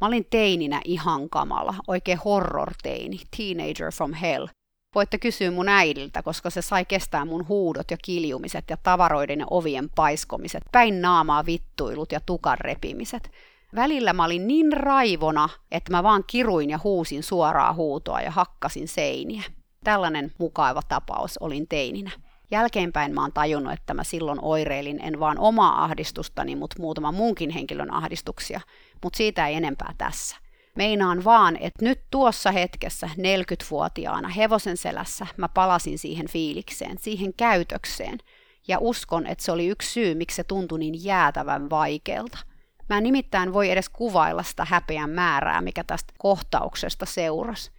Mä olin teininä ihan kamala, oikein horror-teini, teenager from hell. Voitte kysyä mun äidiltä, koska se sai kestää mun huudot ja kiljumiset ja tavaroiden ja ovien paiskomiset, päin naamaa vittuilut ja tukan repimiset. Välillä mä olin niin raivona, että mä vaan kiruin ja huusin suoraa huutoa ja hakkasin seiniä. Tällainen mukava tapaus olin teininä. Jälkeenpäin mä oon tajunnut, että mä silloin oireilin en vaan omaa ahdistustani, mutta muutama muunkin henkilön ahdistuksia, mutta siitä ei enempää tässä. Meinaan vaan, että nyt tuossa hetkessä 40-vuotiaana hevosen selässä mä palasin siihen fiilikseen, siihen käytökseen, ja uskon, että se oli yksi syy, miksi se tuntui niin jäätävän vaikealta. Mä en nimittäin voi edes kuvailla sitä häpeän määrää, mikä tästä kohtauksesta seurasi.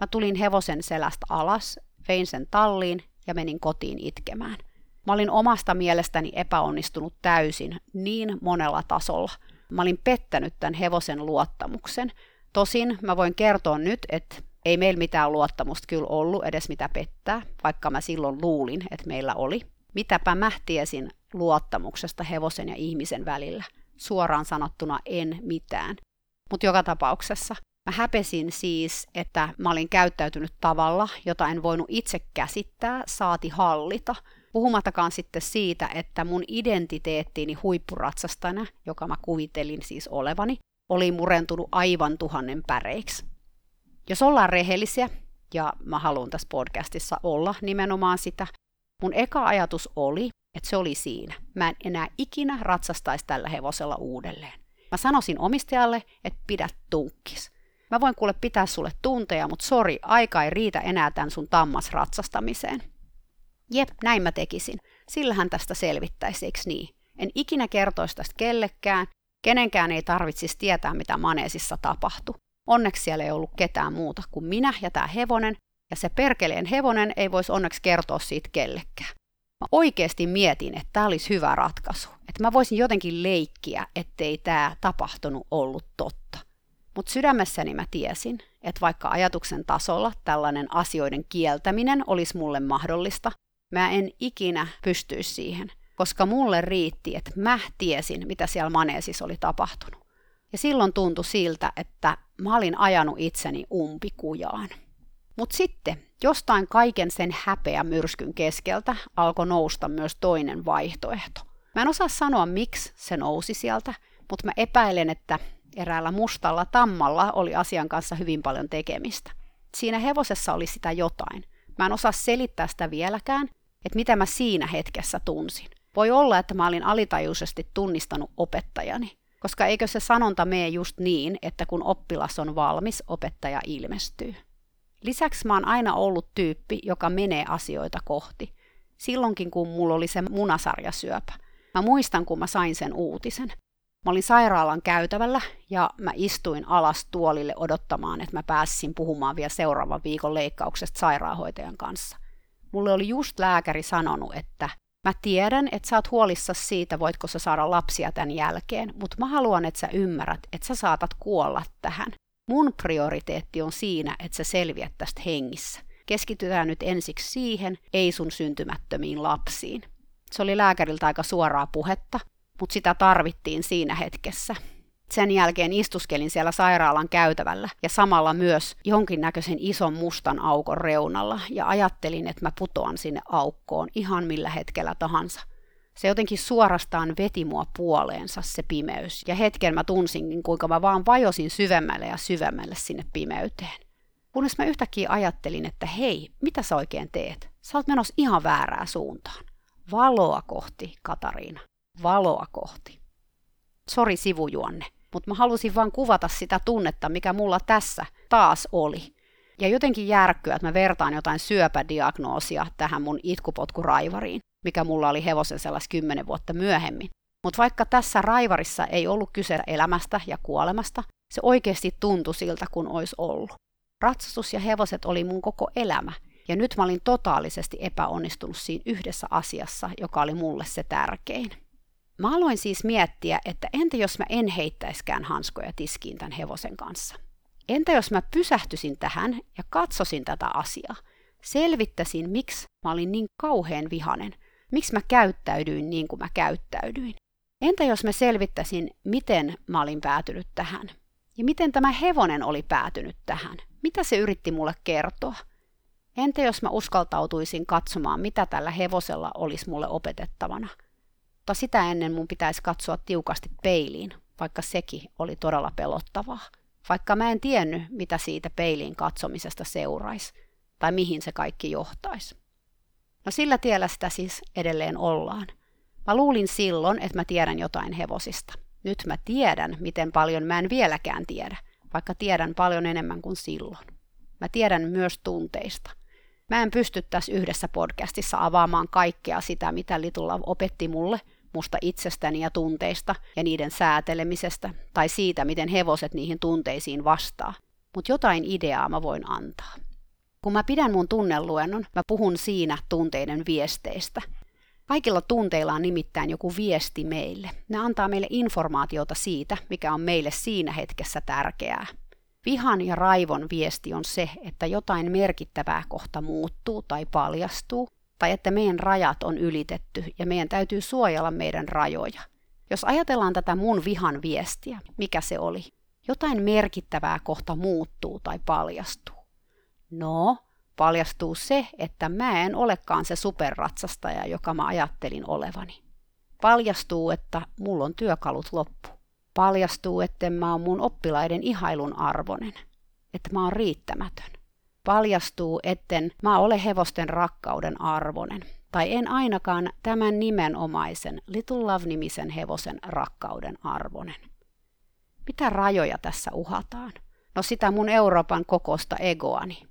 Mä tulin hevosen selästä alas, vein sen talliin ja menin kotiin itkemään. Mä olin omasta mielestäni epäonnistunut täysin niin monella tasolla. Mä olin pettänyt tämän hevosen luottamuksen. Tosin mä voin kertoa nyt, että ei meillä mitään luottamusta kyllä ollut edes mitä pettää, vaikka mä silloin luulin, että meillä oli. Mitäpä mä tiesin luottamuksesta hevosen ja ihmisen välillä. Suoraan sanottuna en mitään. Mutta joka tapauksessa Mä häpesin siis, että mä olin käyttäytynyt tavalla, jota en voinut itse käsittää, saati hallita. Puhumattakaan sitten siitä, että mun identiteettiini huippuratsastana, joka mä kuvitelin siis olevani, oli murentunut aivan tuhannen päreiksi. Jos ollaan rehellisiä, ja mä haluan tässä podcastissa olla nimenomaan sitä, mun eka ajatus oli, että se oli siinä. Mä en enää ikinä ratsastaisi tällä hevosella uudelleen. Mä sanoisin omistajalle, että pidä tunkkis. Mä voin kuule pitää sulle tunteja, mutta sori, aika ei riitä enää tämän sun tammas ratsastamiseen. Jep, näin mä tekisin. Sillähän tästä selvittäisi, eikö niin? En ikinä kertoisi tästä kellekään, kenenkään ei tarvitsisi tietää, mitä maneesissa tapahtui. Onneksi siellä ei ollut ketään muuta kuin minä ja tämä hevonen, ja se perkeleen hevonen ei voisi onneksi kertoa siitä kellekään. Mä oikeasti mietin, että tämä olisi hyvä ratkaisu, että mä voisin jotenkin leikkiä, ettei tämä tapahtunut ollut totta. Mutta sydämessäni mä tiesin, että vaikka ajatuksen tasolla tällainen asioiden kieltäminen olisi mulle mahdollista, mä en ikinä pystyisi siihen, koska mulle riitti, että mä tiesin, mitä siellä maneesissa oli tapahtunut. Ja silloin tuntui siltä, että mä olin ajanut itseni umpikujaan. Mutta sitten jostain kaiken sen häpeä myrskyn keskeltä alkoi nousta myös toinen vaihtoehto. Mä en osaa sanoa, miksi se nousi sieltä, mutta mä epäilen, että eräällä mustalla tammalla oli asian kanssa hyvin paljon tekemistä. Siinä hevosessa oli sitä jotain. Mä en osaa selittää sitä vieläkään, että mitä mä siinä hetkessä tunsin. Voi olla, että mä olin alitajuisesti tunnistanut opettajani, koska eikö se sanonta mene just niin, että kun oppilas on valmis, opettaja ilmestyy. Lisäksi mä oon aina ollut tyyppi, joka menee asioita kohti. Silloinkin, kun mulla oli se munasarjasyöpä. Mä muistan, kun mä sain sen uutisen. Mä olin sairaalan käytävällä ja mä istuin alas tuolille odottamaan, että mä pääsisin puhumaan vielä seuraavan viikon leikkauksesta sairaanhoitajan kanssa. Mulle oli just lääkäri sanonut, että mä tiedän, että sä oot huolissa siitä, voitko sä saada lapsia tämän jälkeen, mutta mä haluan, että sä ymmärrät, että sä saatat kuolla tähän. Mun prioriteetti on siinä, että sä selviät tästä hengissä. Keskitytään nyt ensiksi siihen, ei sun syntymättömiin lapsiin. Se oli lääkäriltä aika suoraa puhetta, mutta sitä tarvittiin siinä hetkessä. Sen jälkeen istuskelin siellä sairaalan käytävällä ja samalla myös jonkinnäköisen ison mustan aukon reunalla ja ajattelin, että mä putoan sinne aukkoon ihan millä hetkellä tahansa. Se jotenkin suorastaan veti mua puoleensa se pimeys ja hetken mä tunsinkin kuinka mä vaan vajosin syvemmälle ja syvemmälle sinne pimeyteen. Kunnes mä yhtäkkiä ajattelin, että hei, mitä sä oikein teet? Sä oot menossa ihan väärää suuntaan. Valoa kohti, Katariina valoa kohti. Sori sivujuonne, mutta mä halusin vaan kuvata sitä tunnetta, mikä mulla tässä taas oli. Ja jotenkin järkkyä, että mä vertaan jotain syöpädiagnoosia tähän mun itkupotkuraivariin, mikä mulla oli hevosen sellais kymmenen vuotta myöhemmin. Mutta vaikka tässä raivarissa ei ollut kyse elämästä ja kuolemasta, se oikeasti tuntui siltä, kun olisi ollut. Ratsastus ja hevoset oli mun koko elämä, ja nyt mä olin totaalisesti epäonnistunut siinä yhdessä asiassa, joka oli mulle se tärkein. Mä aloin siis miettiä, että entä jos mä en heittäiskään hanskoja tiskiin tämän hevosen kanssa? Entä jos mä pysähtyisin tähän ja katsosin tätä asiaa? Selvittäisin, miksi mä olin niin kauhean vihanen. Miksi mä käyttäydyin niin kuin mä käyttäydyin. Entä jos mä selvittäisin, miten mä olin päätynyt tähän? Ja miten tämä hevonen oli päätynyt tähän? Mitä se yritti mulle kertoa? Entä jos mä uskaltautuisin katsomaan, mitä tällä hevosella olisi mulle opetettavana? Mutta sitä ennen mun pitäisi katsoa tiukasti peiliin, vaikka sekin oli todella pelottavaa. Vaikka mä en tiennyt, mitä siitä peiliin katsomisesta seuraisi, tai mihin se kaikki johtaisi. No sillä tiellä sitä siis edelleen ollaan. Mä luulin silloin, että mä tiedän jotain hevosista. Nyt mä tiedän, miten paljon mä en vieläkään tiedä, vaikka tiedän paljon enemmän kuin silloin. Mä tiedän myös tunteista. Mä en pysty tässä yhdessä podcastissa avaamaan kaikkea sitä, mitä Little Love opetti mulle, musta itsestäni ja tunteista ja niiden säätelemisestä, tai siitä, miten hevoset niihin tunteisiin vastaa. Mutta jotain ideaa mä voin antaa. Kun mä pidän mun tunneluennon, mä puhun siinä tunteiden viesteistä. Kaikilla tunteilla on nimittäin joku viesti meille. Ne antaa meille informaatiota siitä, mikä on meille siinä hetkessä tärkeää. Vihan ja raivon viesti on se, että jotain merkittävää kohta muuttuu tai paljastuu, tai että meidän rajat on ylitetty ja meidän täytyy suojella meidän rajoja. Jos ajatellaan tätä mun vihan viestiä, mikä se oli? Jotain merkittävää kohta muuttuu tai paljastuu. No, paljastuu se, että mä en olekaan se superratsastaja, joka mä ajattelin olevani. Paljastuu, että mulla on työkalut loppu. Paljastuu, että mä oon mun oppilaiden ihailun arvonen. Että mä oon riittämätön. Paljastuu, etten mä ole hevosten rakkauden arvonen. Tai en ainakaan tämän nimenomaisen Little Love-nimisen hevosen rakkauden arvonen. Mitä rajoja tässä uhataan? No sitä mun Euroopan kokosta egoani.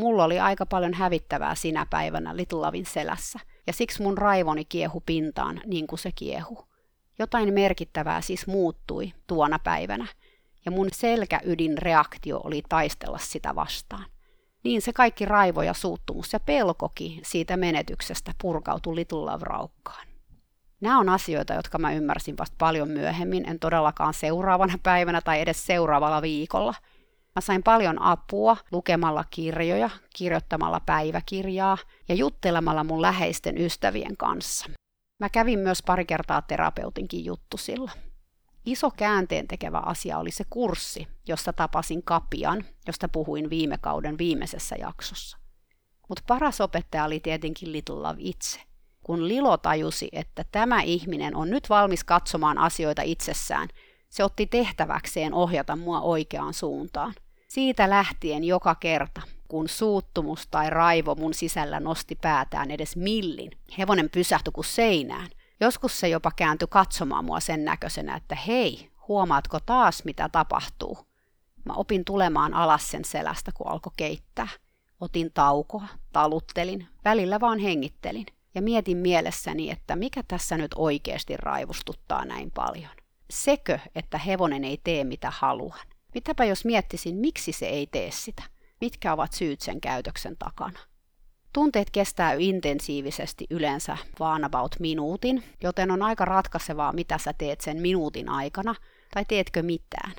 Mulla oli aika paljon hävittävää sinä päivänä Little Lavin selässä, ja siksi mun raivoni kiehu pintaan niin kuin se kiehu. Jotain merkittävää siis muuttui tuona päivänä, ja mun selkäydin reaktio oli taistella sitä vastaan. Niin se kaikki raivo ja suuttumus ja pelkoki siitä menetyksestä purkautui Little Love-raukkaan. Nämä on asioita, jotka mä ymmärsin vasta paljon myöhemmin, en todellakaan seuraavana päivänä tai edes seuraavalla viikolla – Mä sain paljon apua lukemalla kirjoja, kirjoittamalla päiväkirjaa ja juttelemalla mun läheisten ystävien kanssa. Mä kävin myös pari kertaa terapeutinkin juttusilla. Iso käänteen tekevä asia oli se kurssi, josta tapasin Kapian, josta puhuin viime kauden viimeisessä jaksossa. Mutta paras opettaja oli tietenkin Little Love itse. Kun Lilo tajusi, että tämä ihminen on nyt valmis katsomaan asioita itsessään, se otti tehtäväkseen ohjata mua oikeaan suuntaan. Siitä lähtien joka kerta, kun suuttumus tai raivo mun sisällä nosti päätään edes millin, hevonen pysähtyi kuin seinään. Joskus se jopa kääntyi katsomaan mua sen näköisenä, että hei, huomaatko taas mitä tapahtuu? Mä opin tulemaan alas sen selästä, kun alkoi keittää. Otin taukoa, taluttelin, välillä vaan hengittelin ja mietin mielessäni, että mikä tässä nyt oikeasti raivostuttaa näin paljon. Sekö, että hevonen ei tee mitä haluan? Mitäpä jos miettisin, miksi se ei tee sitä? Mitkä ovat syyt sen käytöksen takana? Tunteet kestää intensiivisesti yleensä vaan about minuutin, joten on aika ratkaisevaa, mitä sä teet sen minuutin aikana, tai teetkö mitään.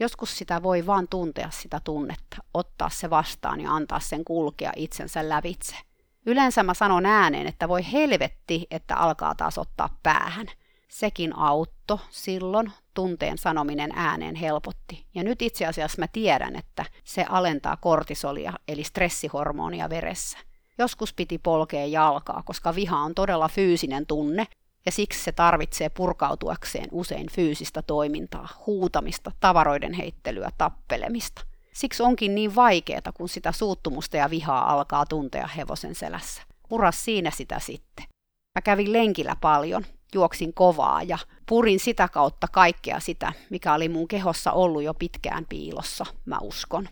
Joskus sitä voi vaan tuntea sitä tunnetta, ottaa se vastaan ja antaa sen kulkea itsensä lävitse. Yleensä mä sanon ääneen, että voi helvetti, että alkaa taas ottaa päähän – Sekin autto silloin, tunteen sanominen ääneen helpotti. Ja nyt itse asiassa mä tiedän, että se alentaa kortisolia, eli stressihormonia veressä. Joskus piti polkea jalkaa, koska viha on todella fyysinen tunne, ja siksi se tarvitsee purkautuakseen usein fyysistä toimintaa, huutamista, tavaroiden heittelyä, tappelemista. Siksi onkin niin vaikeaa, kun sitä suuttumusta ja vihaa alkaa tuntea hevosen selässä. Uras siinä sitä sitten. Mä kävin lenkillä paljon, juoksin kovaa ja purin sitä kautta kaikkea sitä, mikä oli mun kehossa ollut jo pitkään piilossa, mä uskon.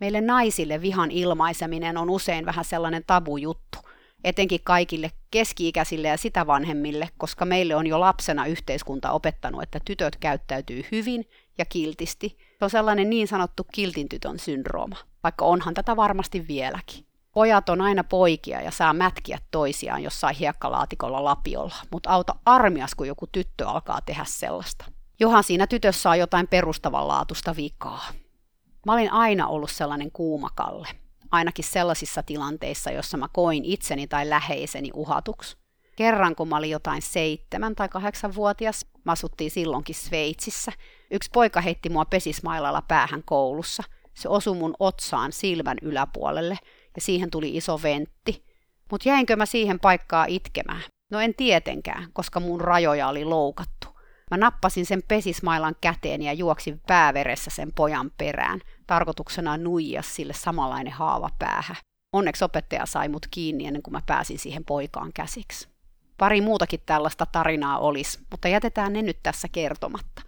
Meille naisille vihan ilmaiseminen on usein vähän sellainen tabujuttu, etenkin kaikille keski-ikäisille ja sitä vanhemmille, koska meille on jo lapsena yhteiskunta opettanut, että tytöt käyttäytyy hyvin ja kiltisti. Se on sellainen niin sanottu kiltin tytön syndrooma, vaikka onhan tätä varmasti vieläkin. Pojat on aina poikia ja saa mätkiä toisiaan jossain hiekkalaatikolla lapiolla, mutta auta armias, kun joku tyttö alkaa tehdä sellaista. Johan siinä tytössä on jotain perustavanlaatuista vikaa. Mä olin aina ollut sellainen kuumakalle, ainakin sellaisissa tilanteissa, jossa mä koin itseni tai läheiseni uhatuksi. Kerran, kun mä olin jotain seitsemän tai kahdeksan vuotias, mä asuttiin silloinkin Sveitsissä, yksi poika heitti mua pesismailalla päähän koulussa. Se osui mun otsaan silmän yläpuolelle – ja siihen tuli iso ventti. Mutta jäinkö mä siihen paikkaa itkemään? No en tietenkään, koska mun rajoja oli loukattu. Mä nappasin sen pesismailan käteen ja juoksin pääveressä sen pojan perään, tarkoituksena nuijia sille samanlainen haava päähän. Onneksi opettaja sai mut kiinni ennen kuin mä pääsin siihen poikaan käsiksi. Pari muutakin tällaista tarinaa olisi, mutta jätetään ne nyt tässä kertomatta.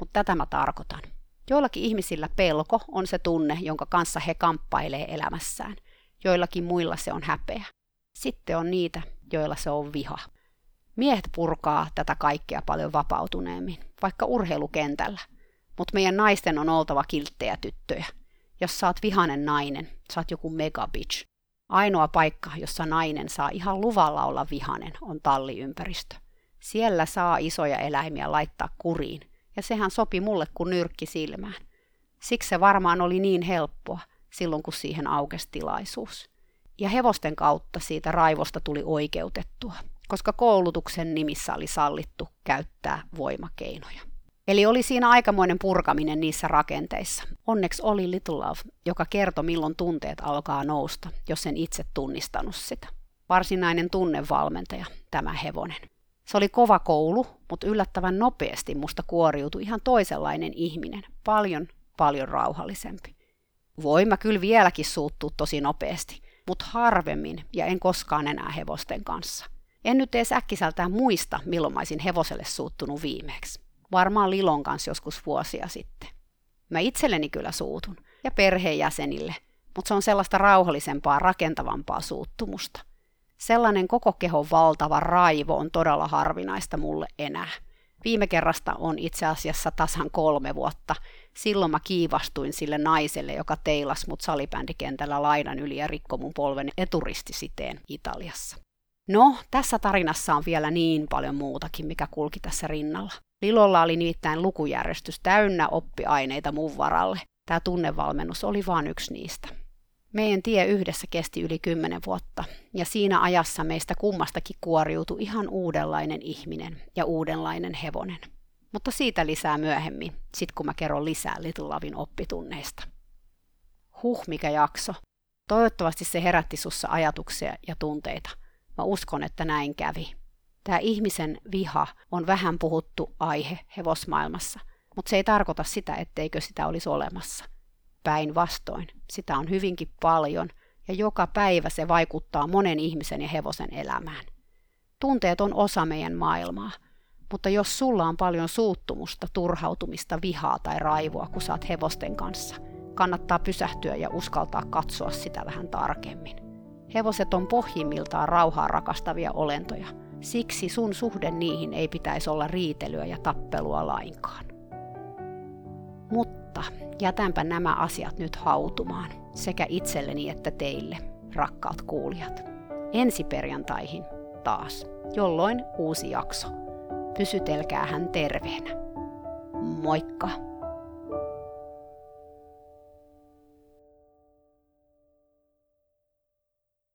Mutta tätä mä tarkoitan. Joillakin ihmisillä pelko on se tunne, jonka kanssa he kamppailee elämässään. Joillakin muilla se on häpeä. Sitten on niitä, joilla se on viha. Miehet purkaa tätä kaikkea paljon vapautuneemmin, vaikka urheilukentällä. Mutta meidän naisten on oltava kilttejä tyttöjä. Jos saat vihanen nainen, saat joku mega bitch. Ainoa paikka, jossa nainen saa ihan luvalla olla vihanen, on talliympäristö. Siellä saa isoja eläimiä laittaa kuriin, ja sehän sopi mulle kuin nyrkki silmään. Siksi se varmaan oli niin helppoa silloin, kun siihen aukesi tilaisuus. Ja hevosten kautta siitä raivosta tuli oikeutettua, koska koulutuksen nimissä oli sallittu käyttää voimakeinoja. Eli oli siinä aikamoinen purkaminen niissä rakenteissa. Onneksi oli Little Love, joka kertoi milloin tunteet alkaa nousta, jos en itse tunnistanut sitä. Varsinainen tunnevalmentaja, tämä hevonen. Se oli kova koulu, mutta yllättävän nopeasti musta kuoriutui ihan toisenlainen ihminen, paljon, paljon rauhallisempi. Voima kyllä vieläkin suuttuu tosi nopeasti, mutta harvemmin ja en koskaan enää hevosten kanssa. En nyt edes äkkiseltään muista, milloin mä olisin hevoselle suuttunut viimeksi. Varmaan Lilon kanssa joskus vuosia sitten. Mä itselleni kyllä suutun, ja perheenjäsenille, mutta se on sellaista rauhallisempaa, rakentavampaa suuttumusta. Sellainen koko kehon valtava raivo on todella harvinaista mulle enää. Viime kerrasta on itse asiassa tasan kolme vuotta. Silloin mä kiivastuin sille naiselle, joka teilas mut salibändikentällä laidan yli ja rikko mun polven eturistisiteen Italiassa. No, tässä tarinassa on vielä niin paljon muutakin, mikä kulki tässä rinnalla. Lilolla oli nimittäin lukujärjestys täynnä oppiaineita mun varalle. Tämä tunnevalmennus oli vain yksi niistä. Meidän tie yhdessä kesti yli kymmenen vuotta, ja siinä ajassa meistä kummastakin kuoriutui ihan uudenlainen ihminen ja uudenlainen hevonen. Mutta siitä lisää myöhemmin, sit kun mä kerron lisää Little Lavin oppitunneista. Huh, mikä jakso. Toivottavasti se herätti sussa ajatuksia ja tunteita. Mä uskon, että näin kävi. Tämä ihmisen viha on vähän puhuttu aihe hevosmaailmassa, mutta se ei tarkoita sitä, etteikö sitä olisi olemassa. Päinvastoin, sitä on hyvinkin paljon ja joka päivä se vaikuttaa monen ihmisen ja hevosen elämään. Tunteet on osa meidän maailmaa, mutta jos sulla on paljon suuttumusta, turhautumista, vihaa tai raivoa, kun saat hevosten kanssa, kannattaa pysähtyä ja uskaltaa katsoa sitä vähän tarkemmin. Hevoset on pohjimmiltaan rauhaa rakastavia olentoja – Siksi sun suhde niihin ei pitäisi olla riitelyä ja tappelua lainkaan. Mutta jätänpä nämä asiat nyt hautumaan, sekä itselleni että teille, rakkaat kuulijat. Ensi perjantaihin taas, jolloin uusi jakso. Pysytelkää hän terveenä. Moikka!